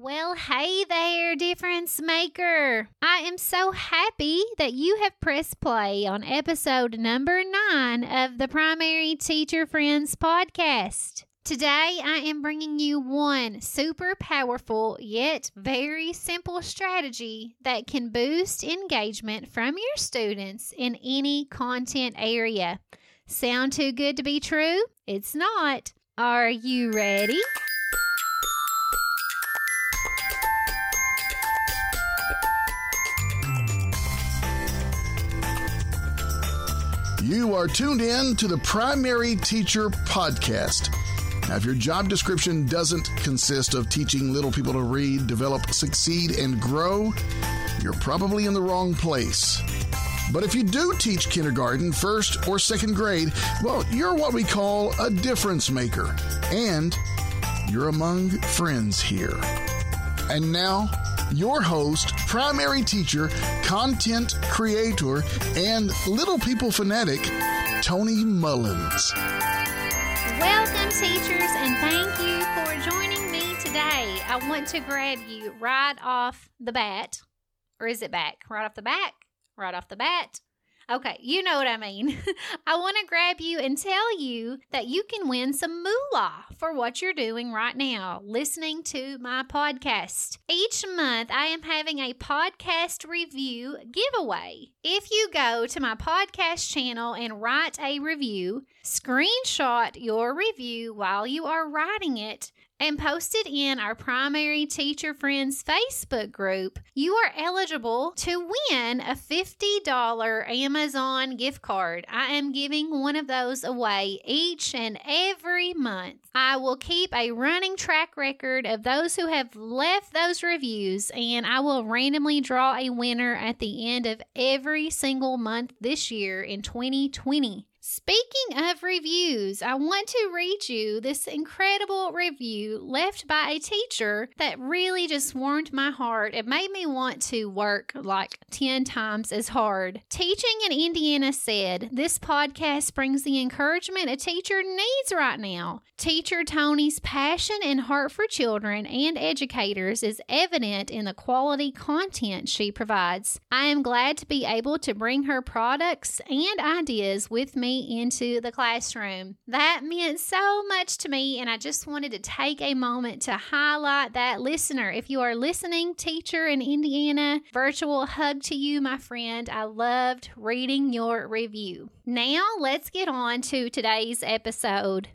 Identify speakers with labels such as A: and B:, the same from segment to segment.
A: Well, hey there, difference maker. I am so happy that you have pressed play on episode number nine of the Primary Teacher Friends podcast. Today, I am bringing you one super powerful yet very simple strategy that can boost engagement from your students in any content area. Sound too good to be true? It's not. Are you ready?
B: You are tuned in to the Primary Teacher Podcast. Now, if your job description doesn't consist of teaching little people to read, develop, succeed, and grow, you're probably in the wrong place. But if you do teach kindergarten, first, or second grade, well, you're what we call a difference maker. And you're among friends here. And now, your host, primary teacher, content creator, and little people fanatic, Tony Mullins.
A: Welcome, teachers, and thank you for joining me today. I want to grab you right off the bat. Or is it back? Right off the back? Right off the bat? Okay, you know what I mean. I want to grab you and tell you that you can win some moolah for what you're doing right now, listening to my podcast. Each month, I am having a podcast review giveaway. If you go to my podcast channel and write a review, screenshot your review while you are writing it, and posted in our primary teacher friends Facebook group, you are eligible to win a $50 Amazon gift card. I am giving one of those away each and every month. I will keep a running track record of those who have left those reviews, and I will randomly draw a winner at the end of every single month this year in 2020. Speaking of reviews, I want to read you this incredible review left by a teacher that really just warmed my heart. It made me want to work like 10 times as hard. Teaching in Indiana said, This podcast brings the encouragement a teacher needs right now. Teacher Tony's passion and heart for children and educators is evident in the quality content she provides. I am glad to be able to bring her products and ideas with me into the classroom. That meant so much to me, and I just wanted to take a moment to highlight that listener. If you are listening, teacher in Indiana, virtual hug to you, my friend. I loved reading your review. Now, let's get on to today's episode.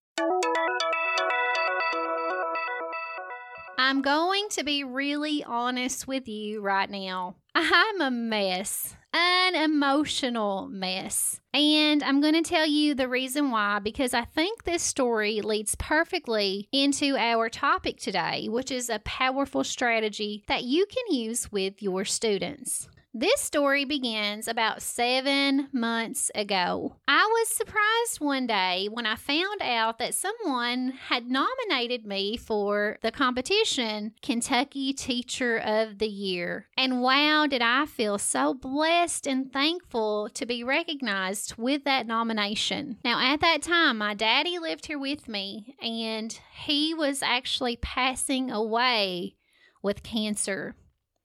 A: I'm going to be really honest with you right now. I'm a mess, an emotional mess. And I'm going to tell you the reason why because I think this story leads perfectly into our topic today, which is a powerful strategy that you can use with your students. This story begins about seven months ago. I was surprised one day when I found out that someone had nominated me for the competition Kentucky Teacher of the Year. And wow, did I feel so blessed and thankful to be recognized with that nomination. Now, at that time, my daddy lived here with me, and he was actually passing away with cancer.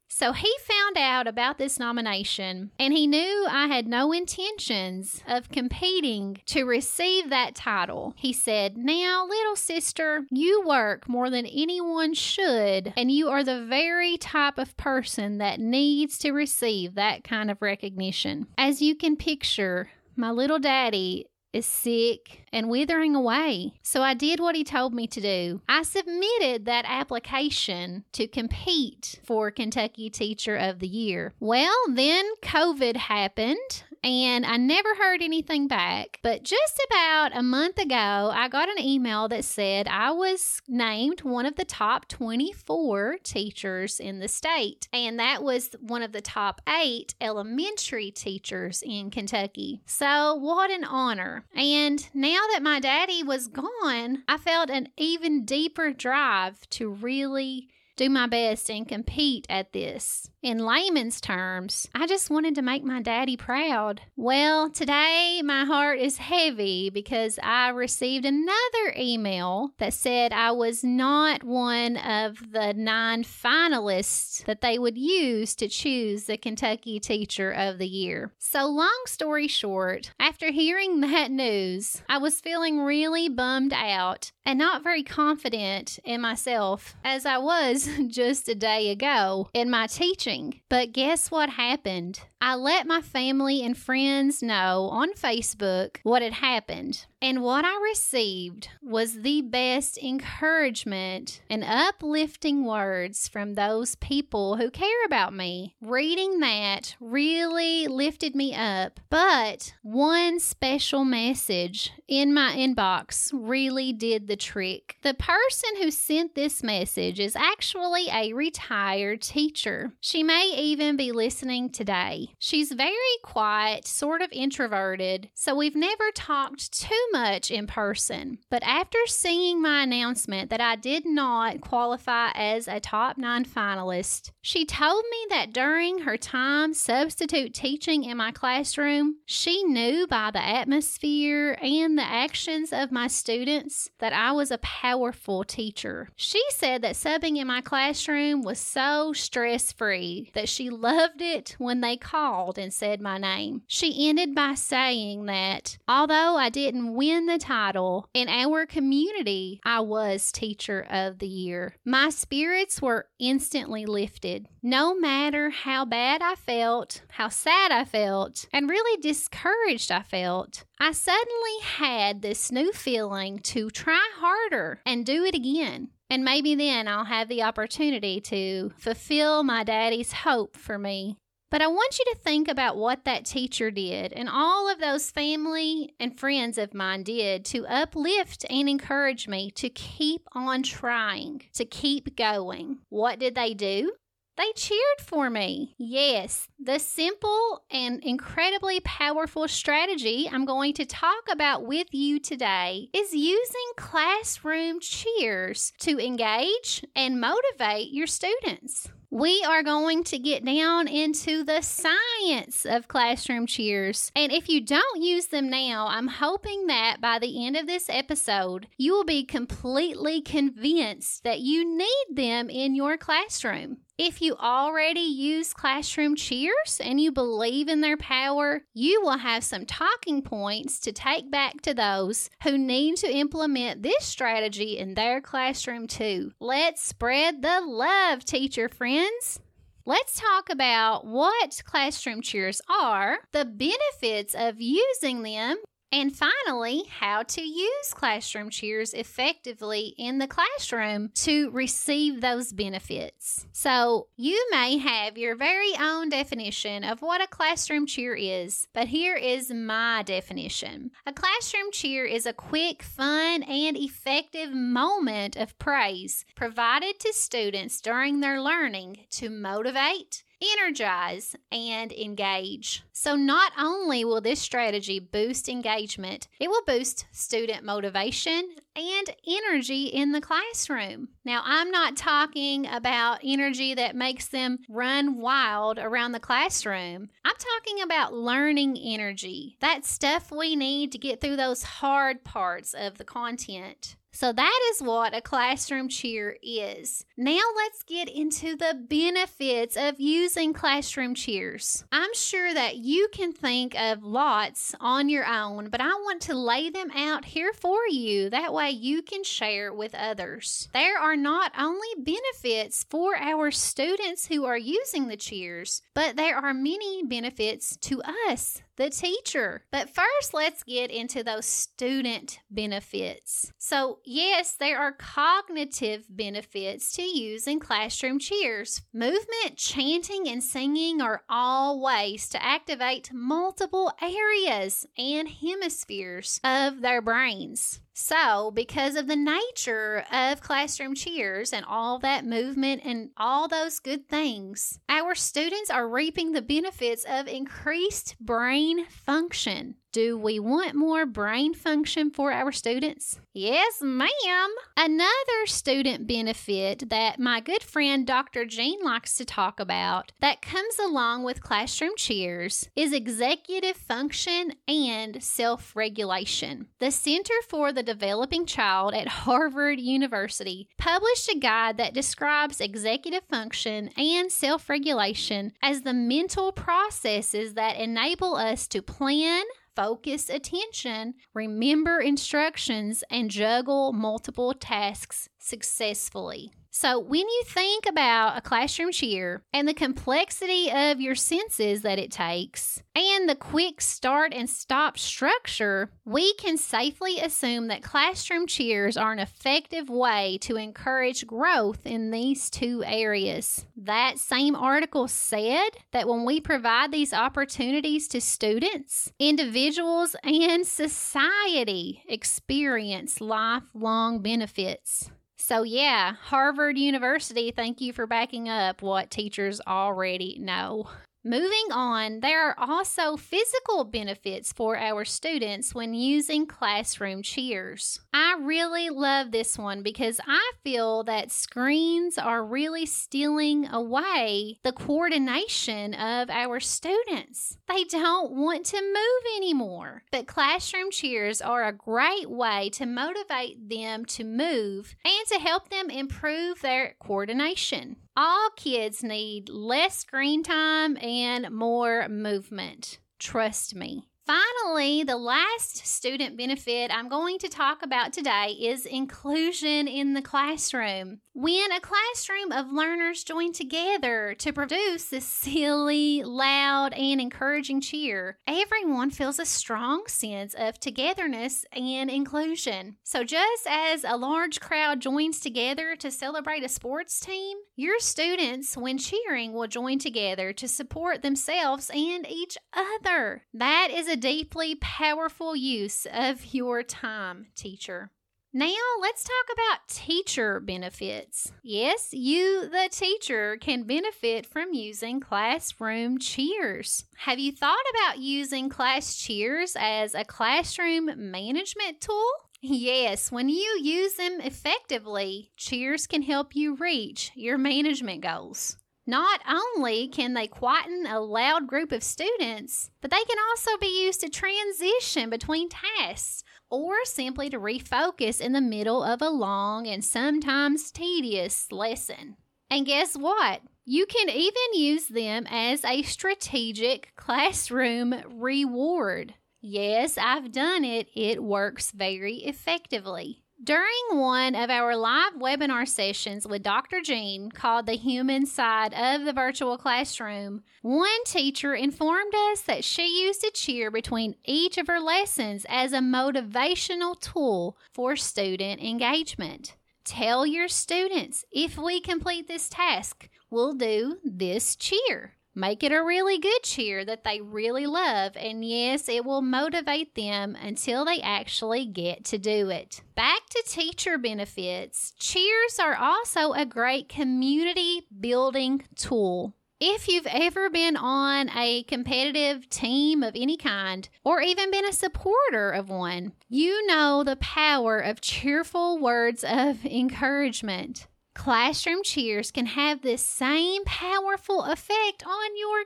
A: So he found out about this nomination and he knew I had no intentions of competing to receive that title. He said, Now, little sister, you work more than anyone should, and you are the very type of person that needs to receive that kind of recognition. As you can picture, my little daddy is sick and withering away. So I did what he told me to do. I submitted that application to compete for Kentucky Teacher of the Year. Well, then COVID happened and I never heard anything back. But just about a month ago, I got an email that said I was named one of the top 24 teachers in the state. And that was one of the top eight elementary teachers in Kentucky. So, what an honor. And now that my daddy was gone, I felt an even deeper drive to really do my best and compete at this. In layman's terms, I just wanted to make my daddy proud. Well, today my heart is heavy because I received another email that said I was not one of the nine finalists that they would use to choose the Kentucky Teacher of the Year. So, long story short, after hearing that news, I was feeling really bummed out and not very confident in myself as I was just a day ago in my teaching. But guess what happened? I let my family and friends know on Facebook what had happened. And what I received was the best encouragement and uplifting words from those people who care about me. Reading that really lifted me up. But one special message in my inbox really did the trick. The person who sent this message is actually a retired teacher. She may even be listening today. She's very quiet, sort of introverted, so we've never talked too much in person. But after seeing my announcement that I did not qualify as a top nine finalist, she told me that during her time substitute teaching in my classroom, she knew by the atmosphere and the actions of my students that I was a powerful teacher. She said that subbing in my classroom was so stress free that she loved it when they called and said my name. She ended by saying that although I didn't win the title, in our community, I was Teacher of the Year. My spirits were instantly lifted. No matter how bad I felt, how sad I felt, and really discouraged I felt, I suddenly had this new feeling to try harder and do it again. And maybe then I'll have the opportunity to fulfill my daddy's hope for me. But I want you to think about what that teacher did and all of those family and friends of mine did to uplift and encourage me to keep on trying, to keep going. What did they do? They cheered for me. Yes, the simple and incredibly powerful strategy I'm going to talk about with you today is using classroom cheers to engage and motivate your students. We are going to get down into the science of classroom cheers. And if you don't use them now, I'm hoping that by the end of this episode, you will be completely convinced that you need them in your classroom. If you already use classroom cheers and you believe in their power, you will have some talking points to take back to those who need to implement this strategy in their classroom too. Let's spread the love, teacher friends. Let's talk about what classroom cheers are, the benefits of using them, and finally, how to use classroom cheers effectively in the classroom to receive those benefits. So, you may have your very own definition of what a classroom cheer is, but here is my definition. A classroom cheer is a quick, fun, and effective moment of praise provided to students during their learning to motivate, energize, and engage. So, not only will this strategy boost engagement, it will boost student motivation and energy in the classroom. Now, I'm not talking about energy that makes them run wild around the classroom. I'm talking about learning energy, that stuff we need to get through those hard parts of the content. So, that is what a classroom cheer is. Now, let's get into the benefits of using classroom cheers. I'm sure that you can think of lots on your own, but I want to lay them out here for you. That way, you can share with others. There are not only benefits for our students who are using the cheers, but there are many benefits to us the teacher. But first, let's get into those student benefits. So, yes, there are cognitive benefits to using classroom cheers. Movement, chanting, and singing are all ways to activate multiple areas and hemispheres of their brains. So, because of the nature of classroom cheers and all that movement and all those good things, our students are reaping the benefits of increased brain function. Do we want more brain function for our students? Yes, ma'am. Another student benefit that my good friend Dr. Jean likes to talk about that comes along with classroom cheers is executive function and self regulation. The Center for the Developing Child at Harvard University published a guide that describes executive function and self regulation as the mental processes that enable us to plan, focus attention, remember instructions, and juggle multiple tasks successfully. So, when you think about a classroom cheer and the complexity of your senses that it takes and the quick start and stop structure, we can safely assume that classroom cheers are an effective way to encourage growth in these two areas. That same article said that when we provide these opportunities to students, individuals and society experience lifelong benefits. So, yeah, Harvard University, thank you for backing up what teachers already know. Moving on, there are also physical benefits for our students when using classroom cheers. I really love this one because I feel that screens are really stealing away the coordination of our students. They don't want to move anymore. But classroom cheers are a great way to motivate them to move and to help them improve their coordination. All kids need less screen time and more movement. Trust me. Finally, the last student benefit I'm going to talk about today is inclusion in the classroom. When a classroom of learners join together to produce this silly, loud, and encouraging cheer, everyone feels a strong sense of togetherness and inclusion. So, just as a large crowd joins together to celebrate a sports team, your students, when cheering, will join together to support themselves and each other. That is a deeply powerful use of your time, teacher. Now, let's talk about teacher benefits. Yes, you, the teacher, can benefit from using classroom cheers. Have you thought about using class cheers as a classroom management tool? Yes, when you use them effectively, cheers can help you reach your management goals. Not only can they quieten a loud group of students, but they can also be used to transition between tasks or simply to refocus in the middle of a long and sometimes tedious lesson. And guess what? You can even use them as a strategic classroom reward. Yes, I've done it. It works very effectively. During one of our live webinar sessions with Dr. Jean called The Human Side of the Virtual Classroom, one teacher informed us that she used a cheer between each of her lessons as a motivational tool for student engagement. Tell your students if we complete this task, we'll do this cheer. Make it a really good cheer that they really love, and yes, it will motivate them until they actually get to do it. Back to teacher benefits, cheers are also a great community building tool. If you've ever been on a competitive team of any kind, or even been a supporter of one, you know the power of cheerful words of encouragement. Classroom cheers can have this same powerful effect on your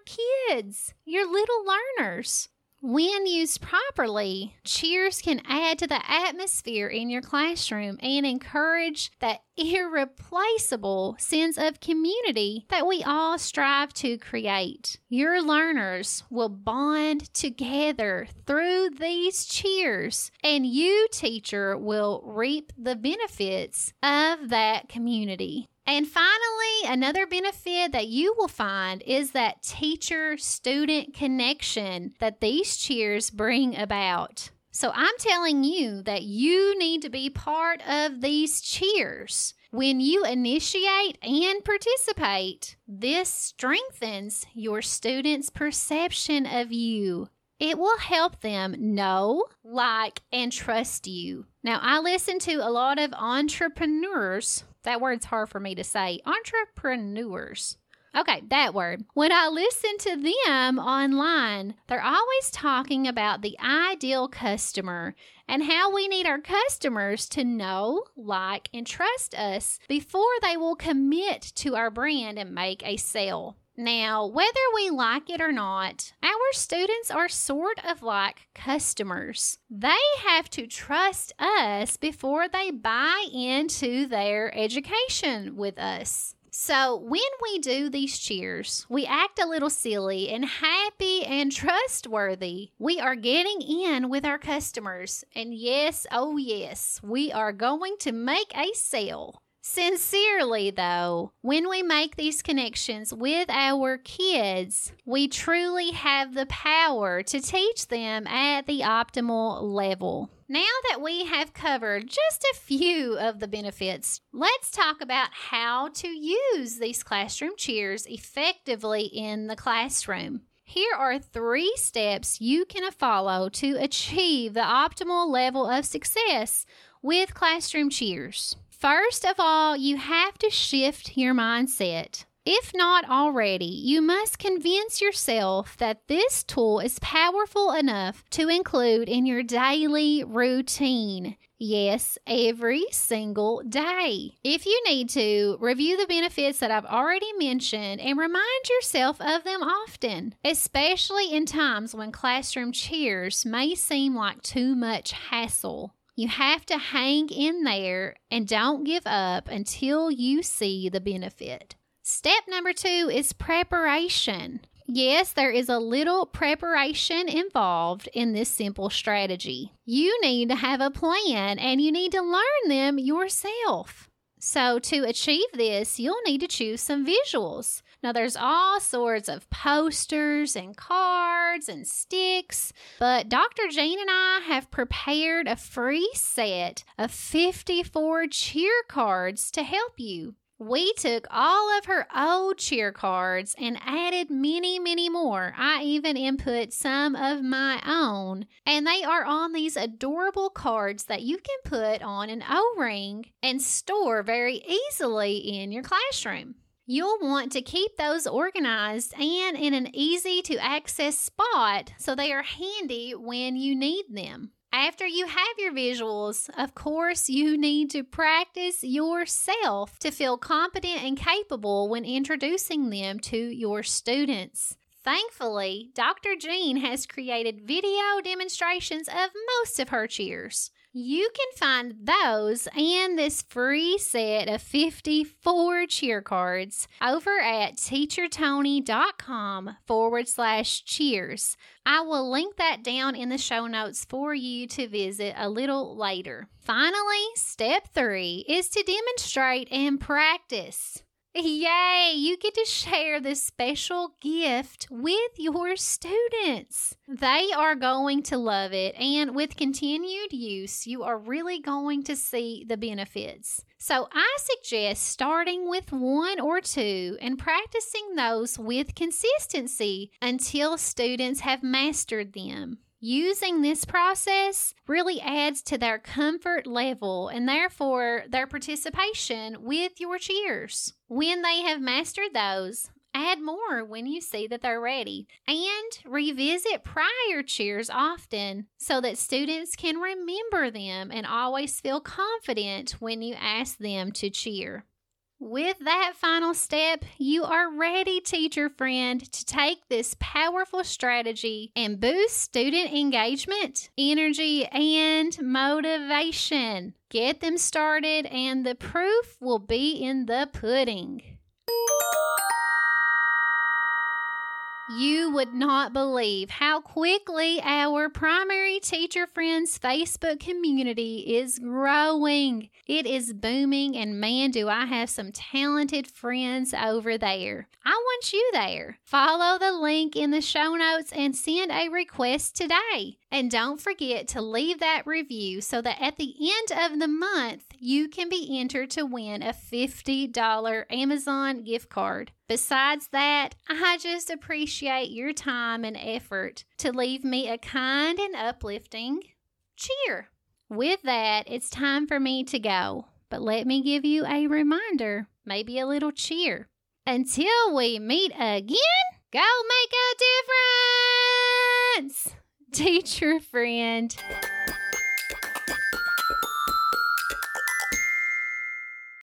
A: kids, your little learners. When used properly, cheers can add to the atmosphere in your classroom and encourage that irreplaceable sense of community that we all strive to create. Your learners will bond together through these cheers, and you, teacher, will reap the benefits of that community. And finally, another benefit that you will find is that teacher student connection that these cheers bring about. So I'm telling you that you need to be part of these cheers. When you initiate and participate, this strengthens your students' perception of you. It will help them know, like, and trust you. Now, I listen to a lot of entrepreneurs that word's hard for me to say. Entrepreneurs. Okay, that word. When I listen to them online, they're always talking about the ideal customer and how we need our customers to know, like, and trust us before they will commit to our brand and make a sale. Now, whether we like it or not, our students are sort of like customers. They have to trust us before they buy into their education with us. So, when we do these cheers, we act a little silly and happy and trustworthy. We are getting in with our customers. And yes, oh yes, we are going to make a sale. Sincerely, though, when we make these connections with our kids, we truly have the power to teach them at the optimal level. Now that we have covered just a few of the benefits, let's talk about how to use these classroom cheers effectively in the classroom. Here are three steps you can follow to achieve the optimal level of success with classroom cheers. First of all, you have to shift your mindset. If not already, you must convince yourself that this tool is powerful enough to include in your daily routine. Yes, every single day. If you need to, review the benefits that I've already mentioned and remind yourself of them often, especially in times when classroom cheers may seem like too much hassle. You have to hang in there and don't give up until you see the benefit. Step number two is preparation. Yes, there is a little preparation involved in this simple strategy. You need to have a plan and you need to learn them yourself. So, to achieve this, you'll need to choose some visuals. Now, there's all sorts of posters and cards and sticks, but Dr. Jean and I have prepared a free set of 54 cheer cards to help you. We took all of her old cheer cards and added many, many more. I even input some of my own, and they are on these adorable cards that you can put on an O ring and store very easily in your classroom. You'll want to keep those organized and in an easy to access spot so they are handy when you need them. After you have your visuals, of course, you need to practice yourself to feel competent and capable when introducing them to your students. Thankfully, Dr. Jean has created video demonstrations of most of her cheers. You can find those and this free set of 54 cheer cards over at teachertony.com forward slash cheers. I will link that down in the show notes for you to visit a little later. Finally, step three is to demonstrate and practice. Yay! You get to share this special gift with your students. They are going to love it, and with continued use, you are really going to see the benefits. So, I suggest starting with one or two and practicing those with consistency until students have mastered them. Using this process really adds to their comfort level and therefore their participation with your cheers. When they have mastered those, add more when you see that they're ready. And revisit prior cheers often so that students can remember them and always feel confident when you ask them to cheer. With that final step, you are ready, teacher friend, to take this powerful strategy and boost student engagement, energy, and motivation. Get them started, and the proof will be in the pudding. You would not believe how quickly our primary teacher friends Facebook community is growing. It is booming, and man, do I have some talented friends over there. I want you there. Follow the link in the show notes and send a request today. And don't forget to leave that review so that at the end of the month, you can be entered to win a $50 Amazon gift card. Besides that, I just appreciate your time and effort to leave me a kind and uplifting cheer. With that, it's time for me to go. But let me give you a reminder, maybe a little cheer. Until we meet again, go make a difference, teacher friend.